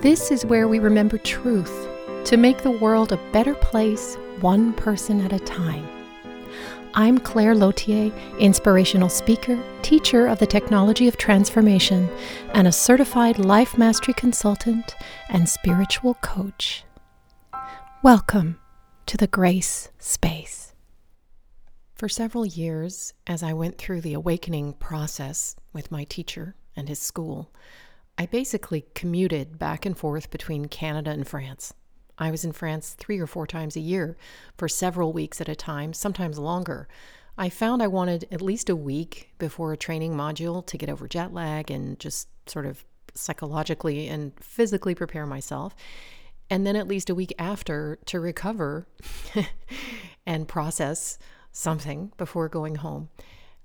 This is where we remember truth to make the world a better place, one person at a time. I'm Claire Lautier, inspirational speaker, teacher of the technology of transformation, and a certified life mastery consultant and spiritual coach. Welcome to the Grace Space. For several years, as I went through the awakening process with my teacher and his school, I basically commuted back and forth between Canada and France. I was in France three or four times a year for several weeks at a time, sometimes longer. I found I wanted at least a week before a training module to get over jet lag and just sort of psychologically and physically prepare myself. And then at least a week after to recover and process something before going home.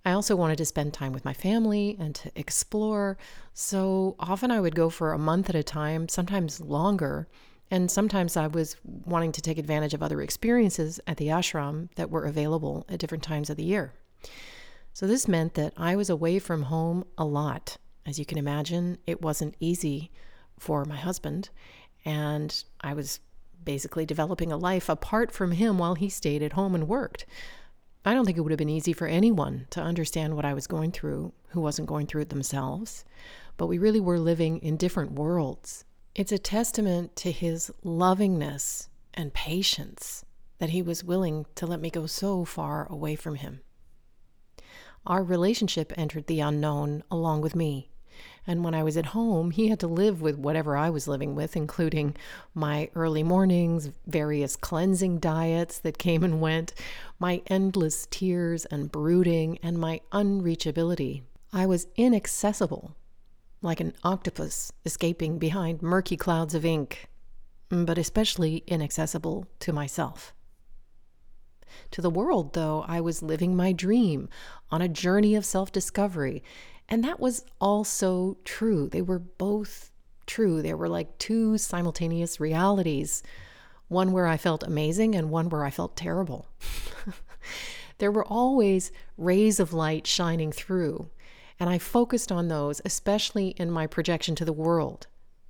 I also wanted to spend time with my family and to explore. So often I would go for a month at a time, sometimes longer. And sometimes I was wanting to take advantage of other experiences at the ashram that were available at different times of the year. So this meant that I was away from home a lot. As you can imagine, it wasn't easy for my husband. And I was basically developing a life apart from him while he stayed at home and worked. I don't think it would have been easy for anyone to understand what I was going through who wasn't going through it themselves. But we really were living in different worlds. It's a testament to his lovingness and patience that he was willing to let me go so far away from him. Our relationship entered the unknown along with me. And when I was at home, he had to live with whatever I was living with, including my early mornings, various cleansing diets that came and went, my endless tears and brooding, and my unreachability. I was inaccessible like an octopus escaping behind murky clouds of ink, but especially inaccessible to myself. To the world, though, I was living my dream on a journey of self discovery. And that was also true. They were both true. They were like two simultaneous realities one where I felt amazing and one where I felt terrible. there were always rays of light shining through, and I focused on those, especially in my projection to the world.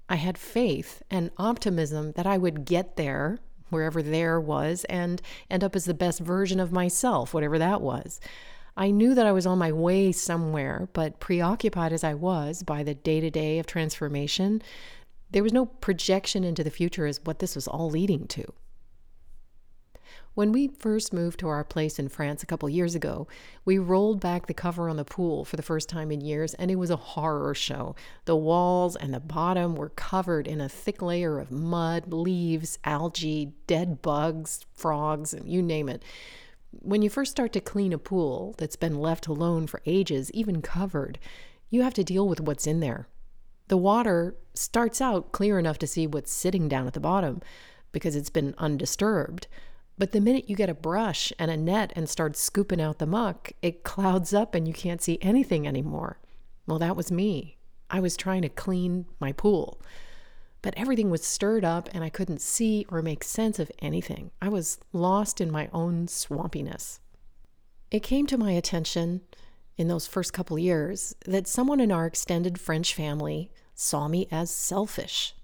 I had faith and optimism that I would get there, wherever there was, and end up as the best version of myself, whatever that was. I knew that I was on my way somewhere, but preoccupied as I was by the day to day of transformation, there was no projection into the future as what this was all leading to. When we first moved to our place in France a couple years ago, we rolled back the cover on the pool for the first time in years, and it was a horror show. The walls and the bottom were covered in a thick layer of mud, leaves, algae, dead bugs, frogs, and you name it. When you first start to clean a pool that's been left alone for ages, even covered, you have to deal with what's in there. The water starts out clear enough to see what's sitting down at the bottom because it's been undisturbed. But the minute you get a brush and a net and start scooping out the muck, it clouds up and you can't see anything anymore. Well, that was me. I was trying to clean my pool. But everything was stirred up and I couldn't see or make sense of anything. I was lost in my own swampiness. It came to my attention in those first couple years that someone in our extended French family saw me as selfish.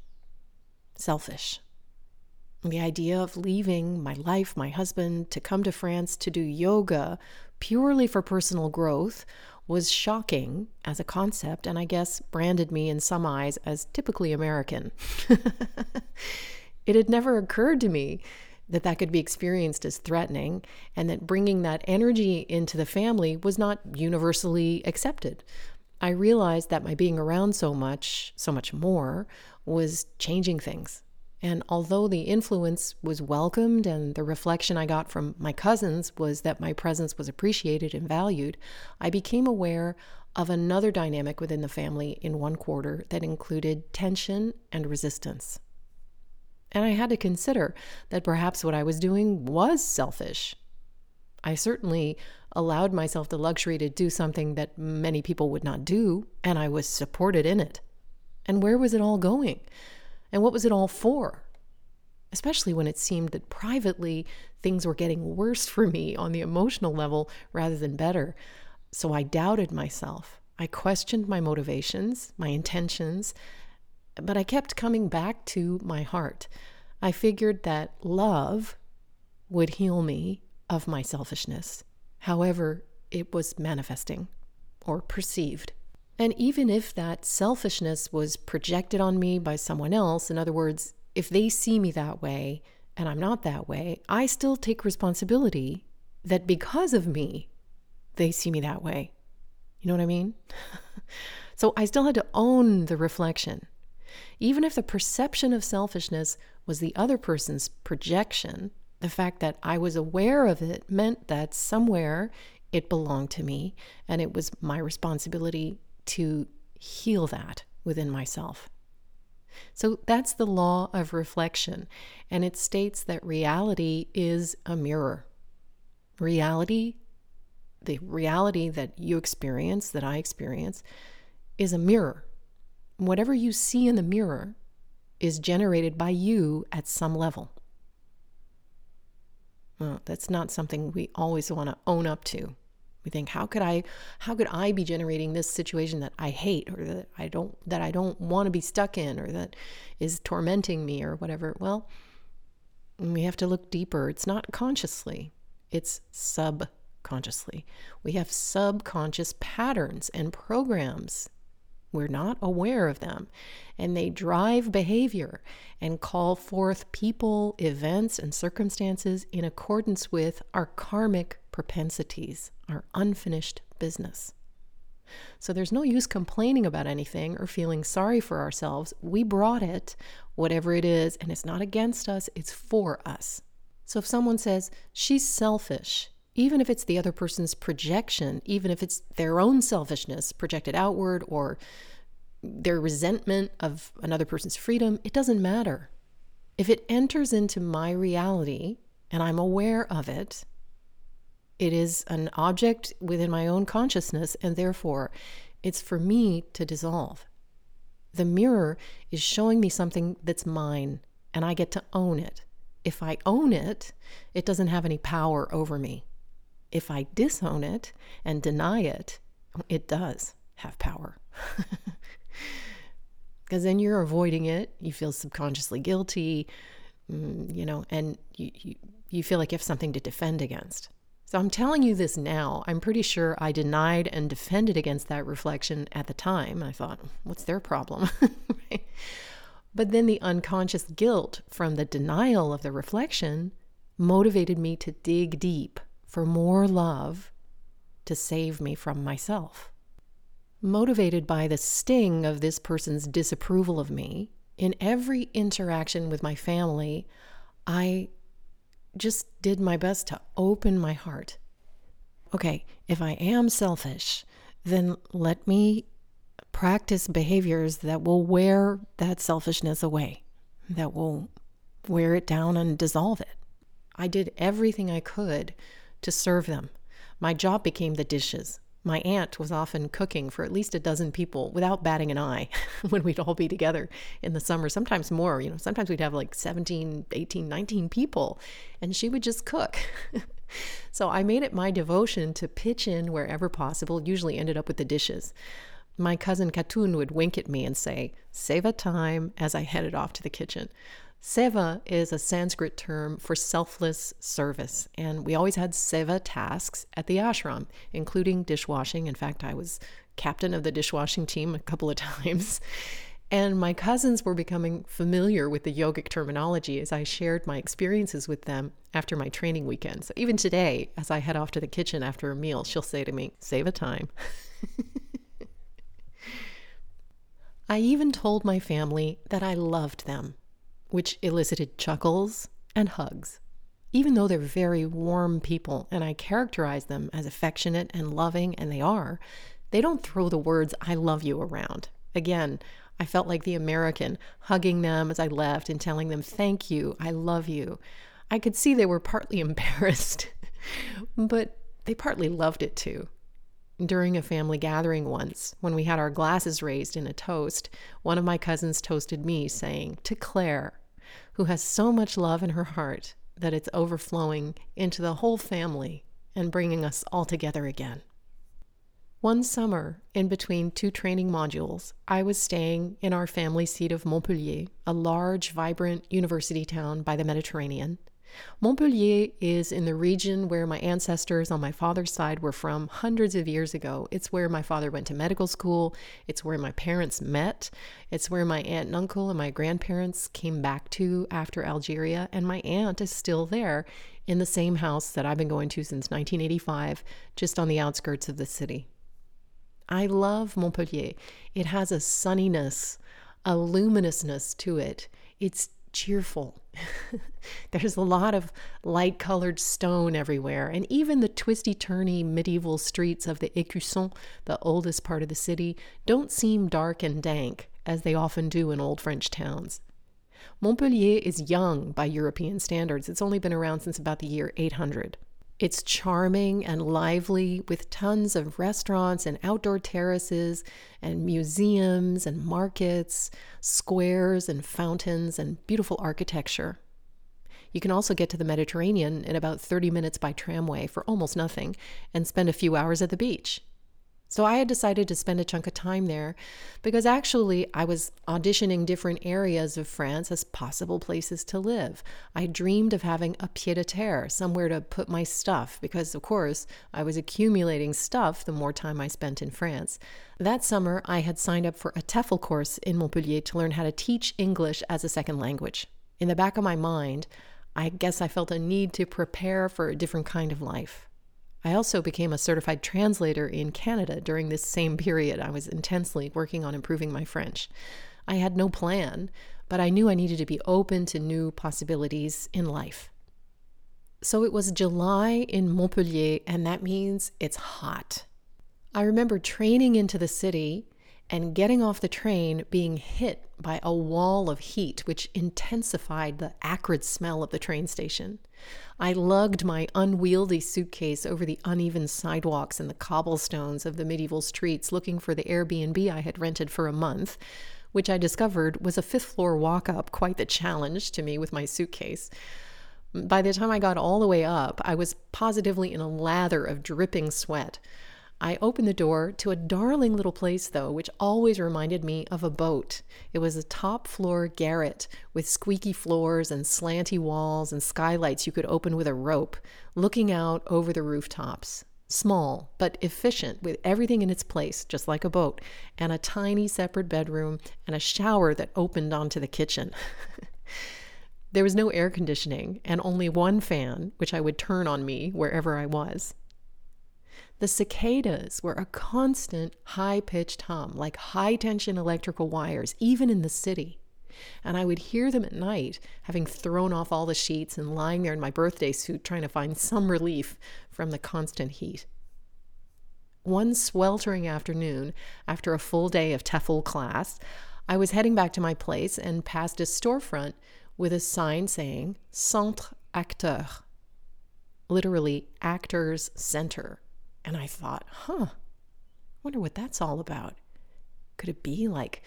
Selfish. The idea of leaving my life, my husband, to come to France to do yoga purely for personal growth was shocking as a concept, and I guess branded me in some eyes as typically American. it had never occurred to me that that could be experienced as threatening, and that bringing that energy into the family was not universally accepted. I realized that my being around so much, so much more, was changing things. And although the influence was welcomed and the reflection I got from my cousins was that my presence was appreciated and valued, I became aware of another dynamic within the family in one quarter that included tension and resistance. And I had to consider that perhaps what I was doing was selfish. I certainly allowed myself the luxury to do something that many people would not do, and I was supported in it. And where was it all going? And what was it all for? Especially when it seemed that privately things were getting worse for me on the emotional level rather than better. So I doubted myself. I questioned my motivations, my intentions, but I kept coming back to my heart. I figured that love would heal me of my selfishness, however it was manifesting or perceived. And even if that selfishness was projected on me by someone else, in other words, if they see me that way and I'm not that way, I still take responsibility that because of me, they see me that way. You know what I mean? so I still had to own the reflection. Even if the perception of selfishness was the other person's projection, the fact that I was aware of it meant that somewhere it belonged to me and it was my responsibility to heal that within myself. So that's the law of reflection, and it states that reality is a mirror. Reality, the reality that you experience, that I experience, is a mirror. Whatever you see in the mirror is generated by you at some level. Well, that's not something we always want to own up to. We think, how could I how could I be generating this situation that I hate or that I don't that I don't want to be stuck in or that is tormenting me or whatever? Well, we have to look deeper. It's not consciously. It's subconsciously. We have subconscious patterns and programs we're not aware of them. And they drive behavior and call forth people, events, and circumstances in accordance with our karmic propensities, our unfinished business. So there's no use complaining about anything or feeling sorry for ourselves. We brought it, whatever it is, and it's not against us, it's for us. So if someone says, she's selfish, even if it's the other person's projection, even if it's their own selfishness projected outward or their resentment of another person's freedom, it doesn't matter. If it enters into my reality and I'm aware of it, it is an object within my own consciousness, and therefore it's for me to dissolve. The mirror is showing me something that's mine, and I get to own it. If I own it, it doesn't have any power over me. If I disown it and deny it, it does have power. Because then you're avoiding it, you feel subconsciously guilty, mm, you know, and you, you, you feel like you have something to defend against. So I'm telling you this now. I'm pretty sure I denied and defended against that reflection at the time. I thought, what's their problem? But then the unconscious guilt from the denial of the reflection motivated me to dig deep for more love to save me from myself. Motivated by the sting of this person's disapproval of me, in every interaction with my family, I just did my best to open my heart. Okay, if I am selfish, then let me practice behaviors that will wear that selfishness away, that will wear it down and dissolve it. I did everything I could to serve them. My job became the dishes. My aunt was often cooking for at least a dozen people without batting an eye when we'd all be together in the summer, sometimes more. You know, sometimes we'd have like 17, 18, 19 people, and she would just cook. so I made it my devotion to pitch in wherever possible, usually ended up with the dishes. My cousin Katun would wink at me and say, Seva time as I headed off to the kitchen. Seva is a Sanskrit term for selfless service, and we always had seva tasks at the ashram, including dishwashing. In fact, I was captain of the dishwashing team a couple of times. And my cousins were becoming familiar with the yogic terminology as I shared my experiences with them after my training weekend. So even today, as I head off to the kitchen after a meal, she'll say to me, Seva time. I even told my family that I loved them which elicited chuckles and hugs. Even though they're very warm people and I characterize them as affectionate and loving, and they are, they don't throw the words I love you around. Again, I felt like the American, hugging them as I left and telling them, Thank you, I love you. I could see they were partly embarrassed, but they partly loved it too. During a family gathering once, when we had our glasses raised in a toast, one of my cousins toasted me, saying, To Claire, who has so much love in her heart that it's overflowing into the whole family and bringing us all together again. One summer, in between two training modules, I was staying in our family seat of Montpellier, a large, vibrant university town by the Mediterranean, Montpellier is in the region where my ancestors on my father's side were from hundreds of years ago. It's where my father went to medical school. It's where my parents met. It's where my aunt and uncle and my grandparents came back to after Algeria. And my aunt is still there in the same house that I've been going to since 1985, just on the outskirts of the city. I love Montpellier. It has a sunniness, a luminousness to it. It's cheerful. There's a lot of light colored stone everywhere, and even the twisty turny medieval streets of the Écusson, the oldest part of the city, don't seem dark and dank as they often do in old French towns. Montpellier is young by European standards. It's only been around since about the year 800. It's charming and lively with tons of restaurants and outdoor terraces and museums and markets, squares and fountains and beautiful architecture. You can also get to the Mediterranean in about 30 minutes by tramway for almost nothing and spend a few hours at the beach. So I had decided to spend a chunk of time there because actually I was auditioning different areas of France as possible places to live. I dreamed of having a pied a terre, somewhere to put my stuff, because of course I was accumulating stuff the more time I spent in France. That summer, I had signed up for a TEFL course in Montpellier to learn how to teach English as a second language. In the back of my mind, I guess I felt a need to prepare for a different kind of life. I also became a certified translator in Canada during this same period. I was intensely working on improving my French. I had no plan, but I knew I needed to be open to new possibilities in life. So it was July in Montpellier, and that means it's hot. I remember training into the city and getting off the train being hit by a wall of heat, which intensified the acrid smell of the train station. I lugged my unwieldy suitcase over the uneven sidewalks and the cobblestones of the medieval streets looking for the Airbnb I had rented for a month, which I discovered was a fifth floor walk up, quite the challenge to me with my suitcase. By the time I got all the way up, I was positively in a lather of dripping sweat. I opened the door to a darling little place, though, which always reminded me of a boat. It was a top floor garret with squeaky floors and slanty walls and skylights you could open with a rope, looking out over the rooftops. Small, but efficient, with everything in its place, just like a boat, and a tiny separate bedroom and a shower that opened onto the kitchen. there was no air conditioning and only one fan, which I would turn on me wherever I was. The cicadas were a constant high pitched hum, like high tension electrical wires, even in the city. And I would hear them at night, having thrown off all the sheets and lying there in my birthday suit trying to find some relief from the constant heat. One sweltering afternoon, after a full day of TEFL class, I was heading back to my place and passed a storefront with a sign saying Centre Acteur, literally Actors Center. And I thought, huh, wonder what that's all about. Could it be like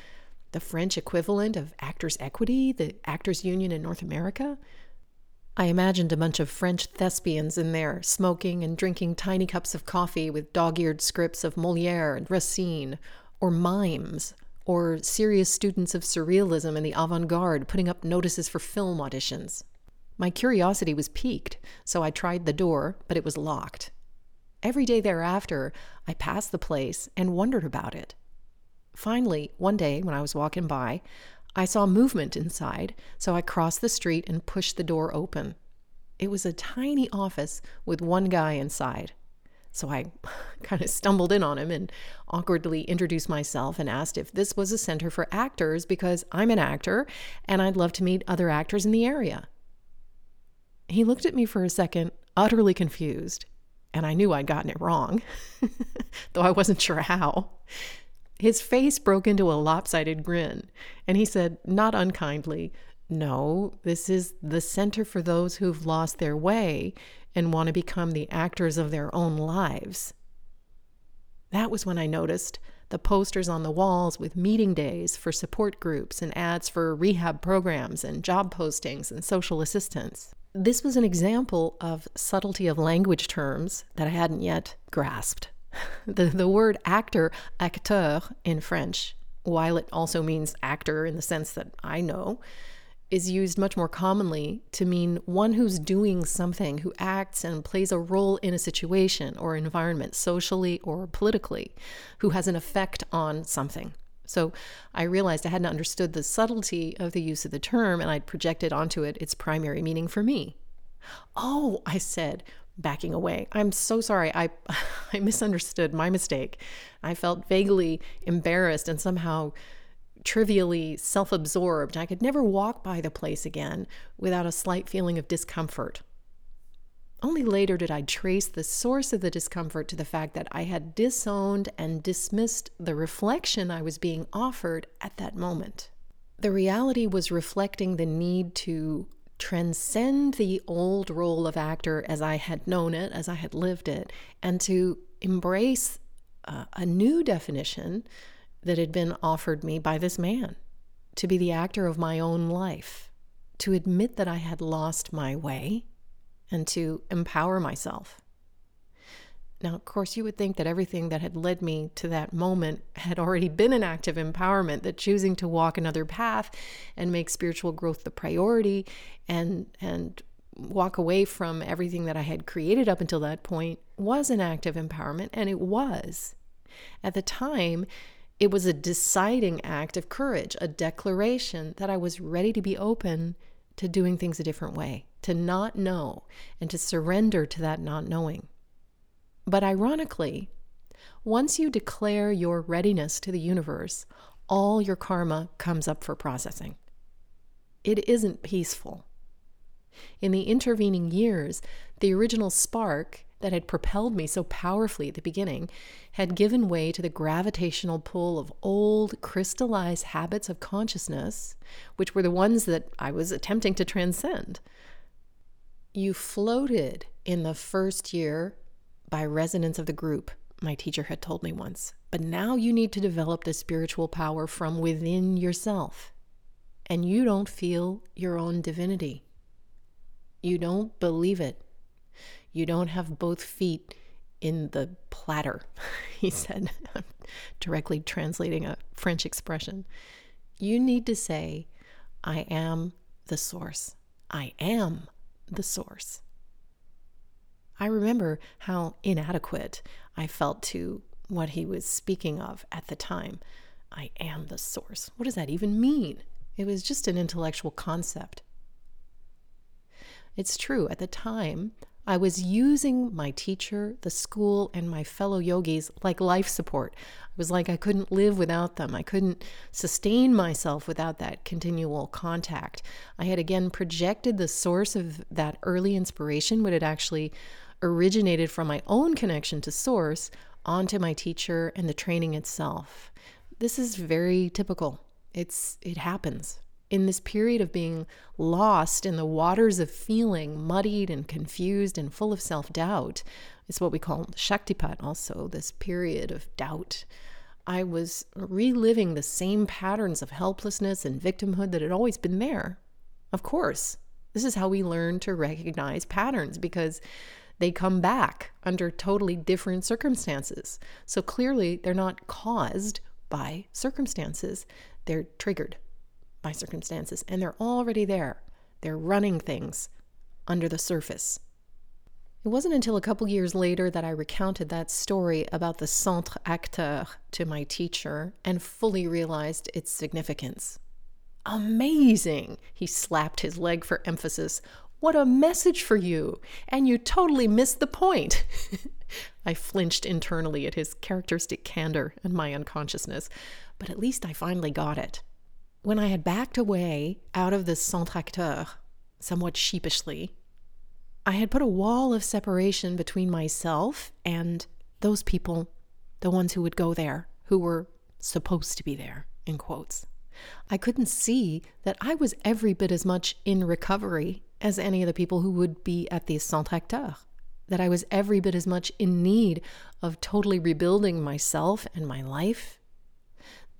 the French equivalent of Actors Equity, the Actors Union in North America? I imagined a bunch of French thespians in there, smoking and drinking tiny cups of coffee with dog eared scripts of Moliere and Racine, or mimes, or serious students of surrealism and the avant garde putting up notices for film auditions. My curiosity was piqued, so I tried the door, but it was locked. Every day thereafter, I passed the place and wondered about it. Finally, one day when I was walking by, I saw movement inside, so I crossed the street and pushed the door open. It was a tiny office with one guy inside. So I kind of stumbled in on him and awkwardly introduced myself and asked if this was a center for actors because I'm an actor and I'd love to meet other actors in the area. He looked at me for a second, utterly confused, and I knew I'd gotten it wrong, though I wasn't sure how. His face broke into a lopsided grin, and he said, not unkindly, No, this is the center for those who've lost their way and want to become the actors of their own lives. That was when I noticed the posters on the walls with meeting days for support groups and ads for rehab programs and job postings and social assistance. This was an example of subtlety of language terms that I hadn't yet grasped. the, the word actor, acteur in French, while it also means actor in the sense that I know, is used much more commonly to mean one who's doing something, who acts and plays a role in a situation or environment, socially or politically, who has an effect on something. So I realized I hadn't understood the subtlety of the use of the term and I'd projected onto it its primary meaning for me. Oh, I said, backing away. I'm so sorry. I I misunderstood. My mistake. I felt vaguely embarrassed and somehow trivially self absorbed. I could never walk by the place again without a slight feeling of discomfort. Only later did I trace the source of the discomfort to the fact that I had disowned and dismissed the reflection I was being offered at that moment. The reality was reflecting the need to transcend the old role of actor as I had known it, as I had lived it, and to embrace uh, a new definition that had been offered me by this man to be the actor of my own life, to admit that I had lost my way, and to empower myself. Now, of course, you would think that everything that had led me to that moment had already been an act of empowerment, that choosing to walk another path and make spiritual growth the priority and, and walk away from everything that I had created up until that point was an act of empowerment, and it was. At the time, it was a deciding act of courage, a declaration that I was ready to be open to doing things a different way, to not know, and to surrender to that not knowing. But ironically, once you declare your readiness to the universe, all your karma comes up for processing. It isn't peaceful. In the intervening years, the original spark that had propelled me so powerfully at the beginning had given way to the gravitational pull of old crystallized habits of consciousness, which were the ones that I was attempting to transcend. You floated in the first year by resonance of the group, my teacher had told me once. But now you need to develop the spiritual power from within yourself. And you don't feel your own divinity. You don't believe it. You don't have both feet in the platter, he said, directly translating a French expression. You need to say, I am the source. I am the source. I remember how inadequate I felt to what he was speaking of at the time. I am the source. What does that even mean? It was just an intellectual concept. It's true, at the time, I was using my teacher, the school, and my fellow yogis like life support. It was like I couldn't live without them. I couldn't sustain myself without that continual contact. I had again projected the source of that early inspiration, what had actually originated from my own connection to source, onto my teacher and the training itself. This is very typical. It's it happens in this period of being lost in the waters of feeling, muddied and confused and full of self doubt, it's what we call Shaktipat, also, this period of doubt. I was reliving the same patterns of helplessness and victimhood that had always been there. Of course, this is how we learn to recognize patterns because they come back under totally different circumstances. So clearly, they're not caused by circumstances, they're triggered by circumstances, and they're already there. They're running things under the surface. It wasn't until a couple years later that I recounted that story about the centre acteur to my teacher and fully realized its significance. Amazing! He slapped his leg for emphasis. What a message for you! And you totally missed the point. I flinched internally at his characteristic candor and my unconsciousness, but at least I finally got it. When I had backed away out of the centre acteur, somewhat sheepishly, I had put a wall of separation between myself and those people, the ones who would go there, who were supposed to be there, in quotes. I couldn't see that I was every bit as much in recovery as any of the people who would be at the Centre Acteur, that I was every bit as much in need of totally rebuilding myself and my life.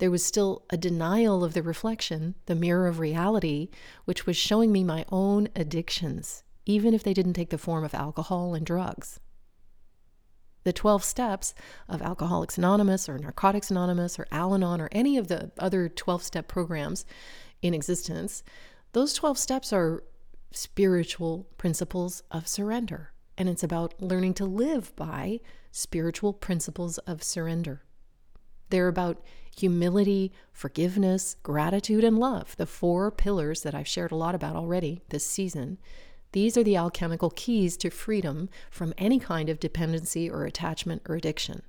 There was still a denial of the reflection, the mirror of reality, which was showing me my own addictions, even if they didn't take the form of alcohol and drugs. The 12 steps of Alcoholics Anonymous or Narcotics Anonymous or Al Anon or any of the other 12 step programs in existence, those 12 steps are spiritual principles of surrender. And it's about learning to live by spiritual principles of surrender. They're about humility, forgiveness, gratitude, and love, the four pillars that I've shared a lot about already this season. These are the alchemical keys to freedom from any kind of dependency or attachment or addiction.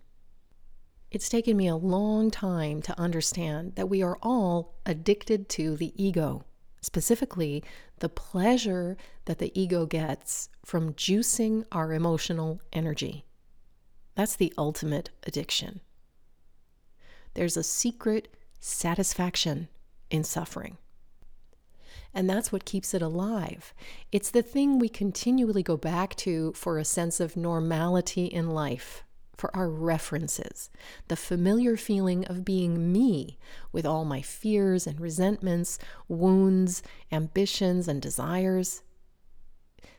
It's taken me a long time to understand that we are all addicted to the ego, specifically the pleasure that the ego gets from juicing our emotional energy. That's the ultimate addiction. There's a secret satisfaction in suffering. And that's what keeps it alive. It's the thing we continually go back to for a sense of normality in life, for our references, the familiar feeling of being me with all my fears and resentments, wounds, ambitions, and desires.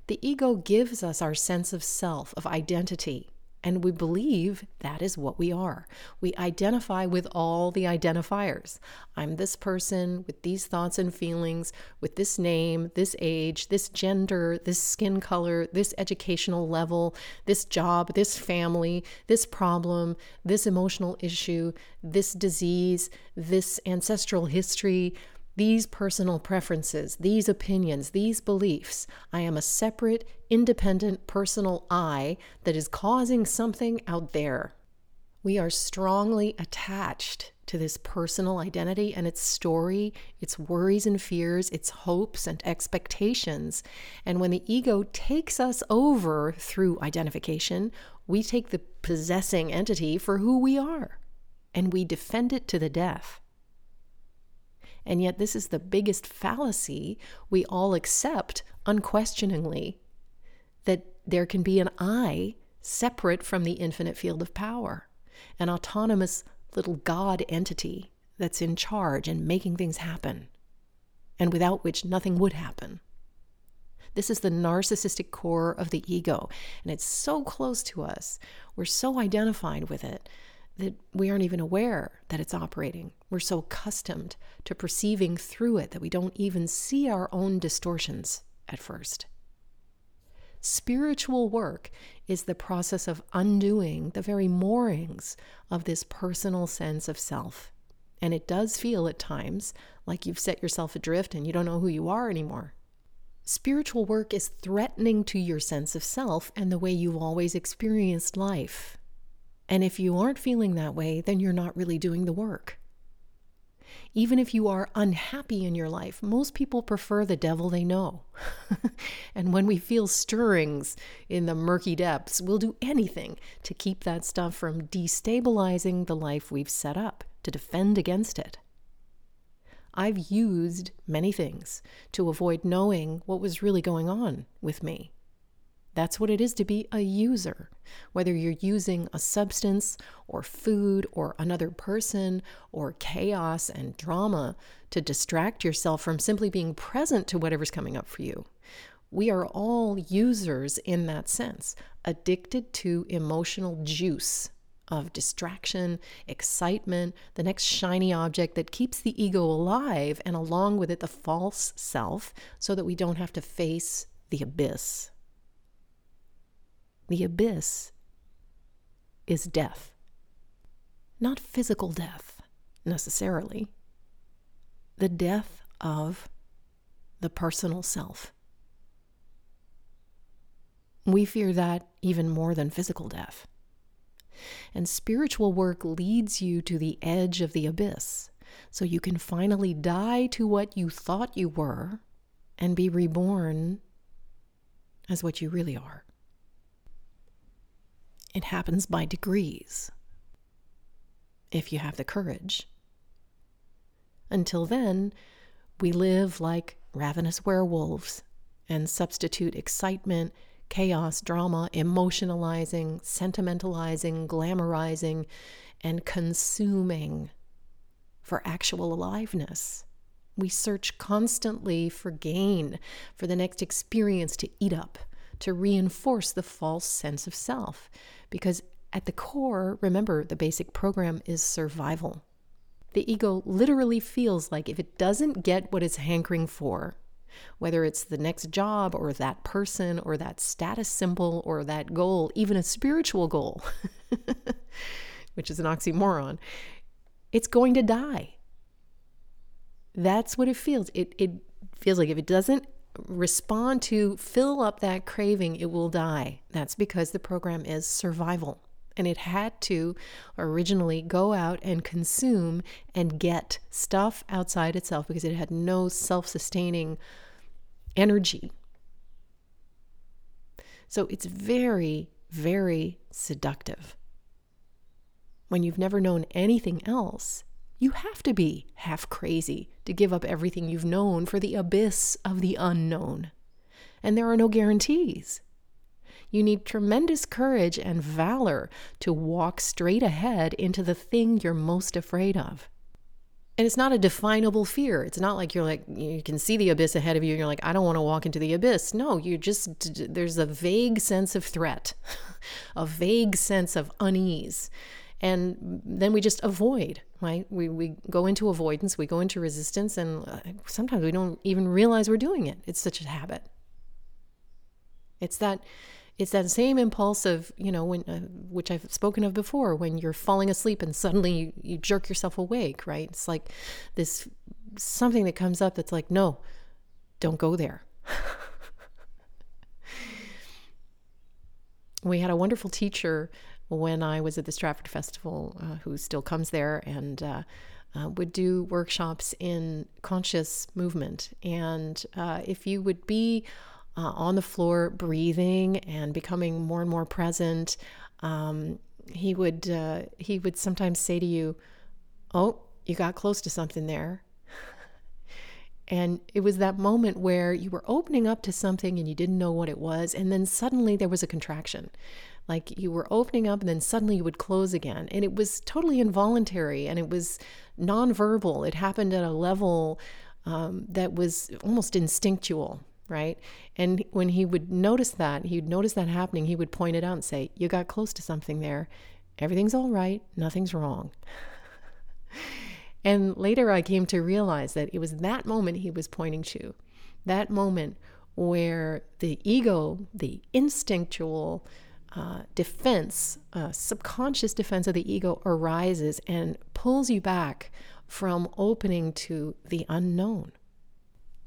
The ego gives us our sense of self, of identity, and we believe that is what we are. We identify with all the identifiers. I'm this person with these thoughts and feelings, with this name, this age, this gender, this skin color, this educational level, this job, this family, this problem, this emotional issue, this disease, this ancestral history these personal preferences, these opinions, these beliefs. I am a separate, independent personal I that is causing something out there. We are strongly attached to this personal identity and its story, its worries and fears, its hopes and expectations. And when the ego takes us over through identification, we take the possessing entity for who we are and we defend it to the death. And yet, this is the biggest fallacy we all accept unquestioningly that there can be an I separate from the infinite field of power, an autonomous little God entity that's in charge and making things happen, and without which nothing would happen. This is the narcissistic core of the ego, and it's so close to us. We're so identified with it that we aren't even aware that it's operating. We're so accustomed to perceiving through it that we don't even see our own distortions at first. Spiritual work is the process of undoing the very moorings of this personal sense of self. And it does feel at times like you've set yourself adrift and you don't know who you are anymore. Spiritual work is threatening to your sense of self and the way you've always experienced life. And if you aren't feeling that way, then you're not really doing the work. Even if you are unhappy in your life, most people prefer the devil they know. and when we feel stirrings in the murky depths, we'll do anything to keep that stuff from destabilizing the life we've set up, to defend against it. I've used many things to avoid knowing what was really going on with me. That's what it is to be a user. Whether you're using a substance or food or another person or chaos and drama to distract yourself from simply being present to whatever's coming up for you. We are all users in that sense, addicted to emotional juice of distraction, excitement, the next shiny object that keeps the ego alive, and along with it, the false self, so that we don't have to face the abyss the abyss is death. Not physical death, necessarily, the death of the personal self. We fear that even more than physical death. And spiritual work leads you to the edge of the abyss so you can finally die to what you thought you were and be reborn as what you really are. It happens by degrees. if you have the courage. Until then, we live like ravenous werewolves and substitute excitement, chaos, drama, emotionalizing, sentimentalizing, glamorizing, and consuming for actual aliveness. We search constantly for gain, for the next experience to eat up, to reinforce the false sense of self. Because at the core, remember, the basic program is survival. The ego literally feels like if it doesn't get what it's hankering for, whether it's the next job or that person or that status symbol or that goal, even a spiritual goal, which is an oxymoron, it's going to die. That's what it feels. It, it feels like if it doesn't respond to fill up that craving, it will die. That's because the program is survival. And it had to originally go out and consume and get stuff outside itself because it had no self sustaining energy. So it's very, very seductive. When you've never known anything else, you have to be half crazy to give up everything you've known for the abyss of the unknown. And there are no guarantees. You need tremendous courage and valor to walk straight ahead into the thing you're most afraid of. And it's not a definable fear. It's not like you're like, you can see the abyss ahead of you and you're like, I don't want to walk into the abyss. No, you just, there's a vague sense of threat, a vague sense of unease. And then we just avoid, right? We, we go into avoidance, we go into resistance, and uh, sometimes we don't even realize we're doing it. It's such a habit. It's that it's that same impulse of you know when uh, which i've spoken of before when you're falling asleep and suddenly you, you jerk yourself awake right it's like this something that comes up that's like no don't go there we had a wonderful teacher when i was at the stratford festival uh, who still comes there and uh, uh, would do workshops in conscious movement and uh, if you would be uh, on the floor, breathing and becoming more and more present. Um, he would uh, he would sometimes say to you, "Oh, you got close to something there." and it was that moment where you were opening up to something and you didn't know what it was, and then suddenly there was a contraction. Like you were opening up and then suddenly you would close again. And it was totally involuntary and it was nonverbal. It happened at a level um, that was almost instinctual right? And when he would notice that, he'd notice that happening, he would point it out and say, You got close to something there. Everything's all right. Nothing's wrong. and later I came to realize that it was that moment he was pointing to, that moment where the ego, the instinctual uh, defense, uh, subconscious defense of the ego arises and pulls you back from opening to the unknown.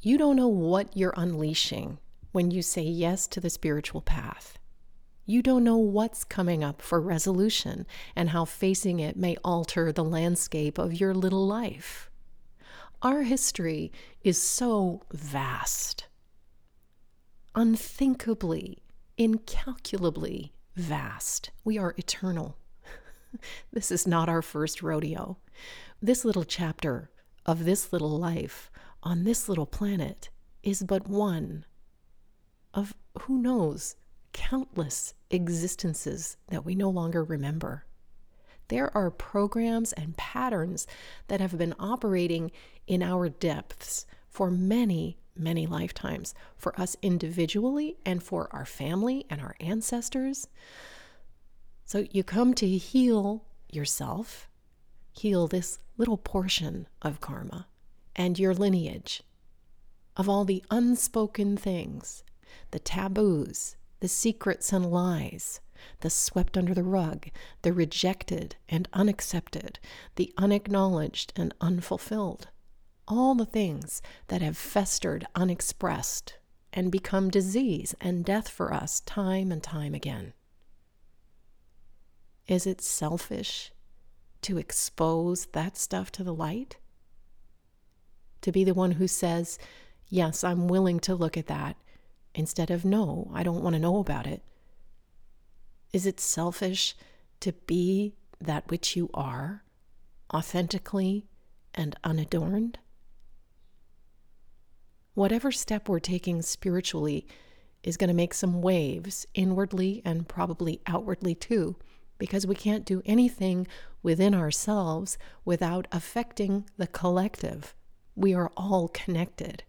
You don't know what you're unleashing when you say yes to the spiritual path. You don't know what's coming up for resolution and how facing it may alter the landscape of your little life. Our history is so vast, unthinkably, incalculably vast. We are eternal. this is not our first rodeo. This little chapter of this little life on this little planet is but one of who knows countless existences that we no longer remember. There are programs and patterns that have been operating in our depths for many, many lifetimes, for us individually and for our family and our ancestors. So you come to heal yourself, heal this little portion of karma and your lineage, of all the unspoken things, the taboos, the secrets and lies, the swept under the rug, the rejected and unaccepted, the unacknowledged and unfulfilled, all the things that have festered unexpressed and become disease and death for us time and time again. Is it selfish to expose that stuff to the light? to be the one who says, Yes, I'm willing to look at that, instead of No, I don't want to know about it? Is it selfish to be that which you are authentically and unadorned? Whatever step we're taking spiritually is going to make some waves inwardly and probably outwardly too, because we can't do anything within ourselves without affecting the collective. We are all connected.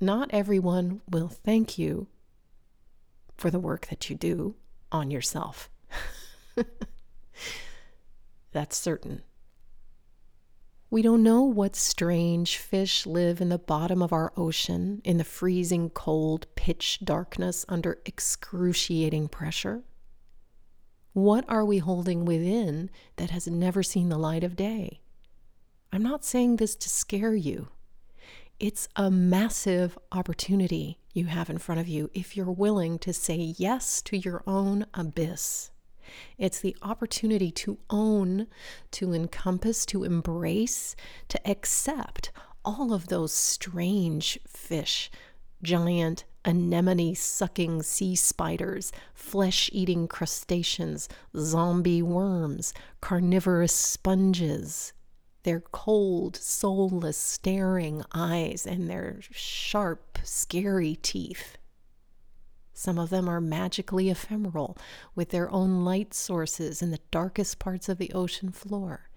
Not everyone will thank you for the work that you do on yourself. That's certain. We don't know what strange fish live in the bottom of our ocean in the freezing cold, pitch darkness under excruciating pressure. What are we holding within that has never seen the light of day? I'm not saying this to scare you. It's a massive opportunity you have in front of you if you're willing to say yes to your own abyss. It's the opportunity to own, to encompass, to embrace, to accept all of those strange fish, giant anemone sucking sea spiders, flesh eating crustaceans, zombie worms, carnivorous sponges. Their cold, soulless, staring eyes and their sharp, scary teeth. Some of them are magically ephemeral, with their own light sources in the darkest parts of the ocean floor.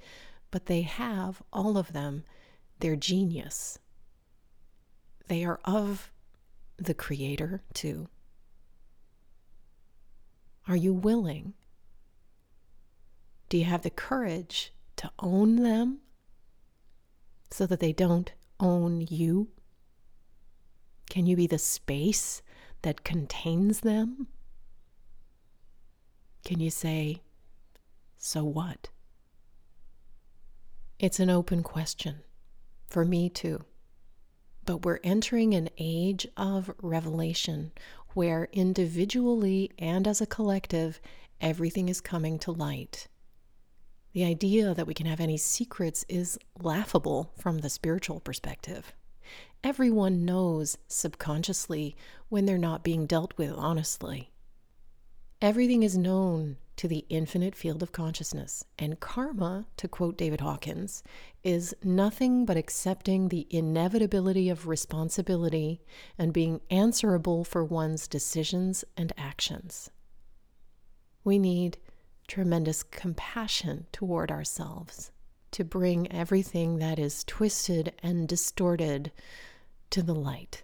But they have, all of them, their genius. They are of the Creator, too. Are you willing? Do you have the courage to own them so that they don't own you? Can you be the space that contains them? Can you say, so what? It's an open question. For me, too. But we're entering an age of revelation where individually and as a collective, everything is coming to light. The idea that we can have any secrets is laughable from the spiritual perspective. Everyone knows subconsciously when they're not being dealt with honestly. Everything is known to the infinite field of consciousness, and karma, to quote David Hawkins, is nothing but accepting the inevitability of responsibility and being answerable for one's decisions and actions. We need tremendous compassion toward ourselves to bring everything that is twisted and distorted to the light.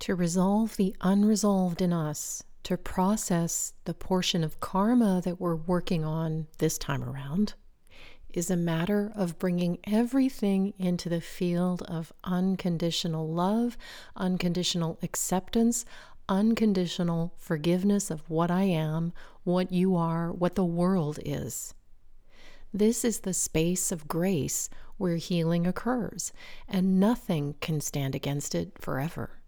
To resolve the unresolved in us, to process the portion of karma that we're working on this time around, is a matter of bringing everything into the field of unconditional love, unconditional acceptance, unconditional forgiveness of what I am, what you are, what the world is. This is the space of grace where healing occurs, and nothing can stand against it forever.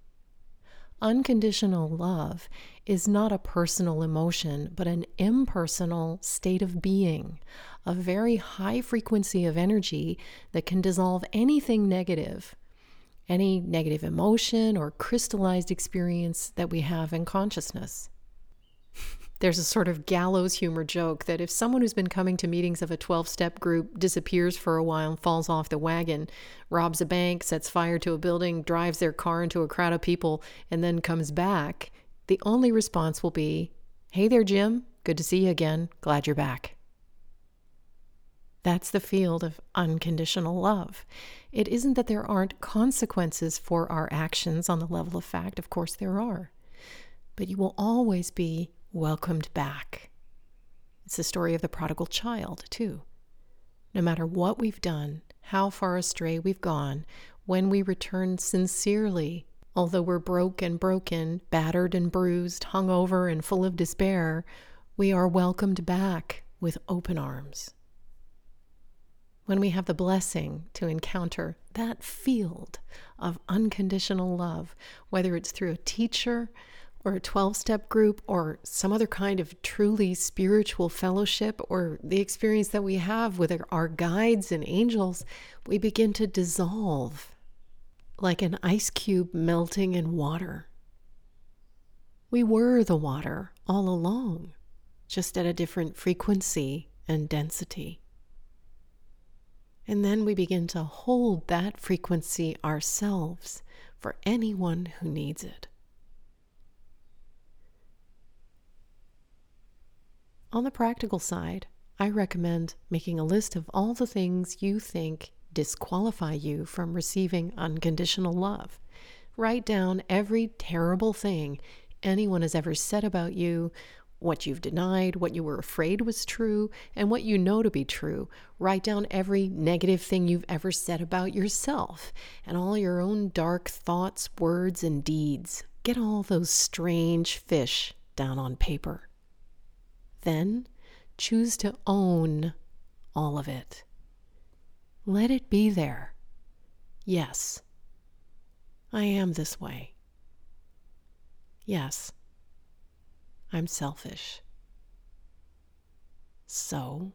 Unconditional love is not a personal emotion, but an impersonal state of being, a very high frequency of energy that can dissolve anything negative, any negative emotion or crystallized experience that we have in consciousness. There's a sort of gallows humor joke that if someone who's been coming to meetings of a 12 step group disappears for a while and falls off the wagon, robs a bank, sets fire to a building, drives their car into a crowd of people, and then comes back, the only response will be, Hey there, Jim. Good to see you again. Glad you're back. That's the field of unconditional love. It isn't that there aren't consequences for our actions on the level of fact, of course, there are. But you will always be welcomed back. It's the story of the prodigal child, too. No matter what we've done, how far astray we've gone, when we return sincerely, although we're broke and broken, battered and bruised, hung over and full of despair, we are welcomed back with open arms. When we have the blessing to encounter that field of unconditional love, whether it's through a teacher, or a 12 step group or some other kind of truly spiritual fellowship or the experience that we have with our guides and angels, we begin to dissolve like an ice cube melting in water. We were the water all along, just at a different frequency and density. And then we begin to hold that frequency ourselves for anyone who needs it. On the practical side, I recommend making a list of all the things you think disqualify you from receiving unconditional love. Write down every terrible thing anyone has ever said about you, what you've denied, what you were afraid was true, and what you know to be true. Write down every negative thing you've ever said about yourself and all your own dark thoughts, words, and deeds. Get all those strange fish down on paper. Then choose to own all of it. Let it be there. Yes, I am this way. Yes, I'm selfish. So,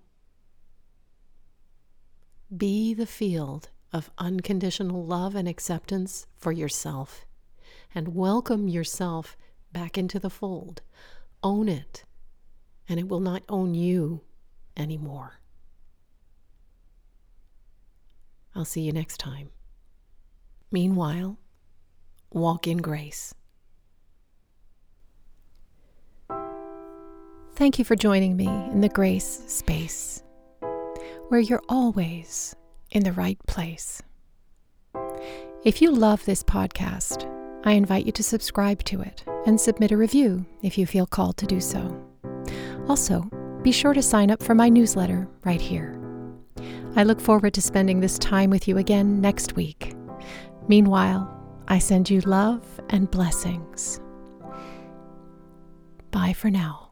be the field of unconditional love and acceptance for yourself and welcome yourself back into the fold. Own it and it will not own you anymore. I'll see you next time. Meanwhile, walk in grace. Thank you for joining me in the grace space, where you're always in the right place. If you love this podcast, I invite you to subscribe to it and submit a review if you feel called to do so. Also, be sure to sign up for my newsletter right here. I look forward to spending this time with you again next week. Meanwhile, I send you love and blessings. Bye for now.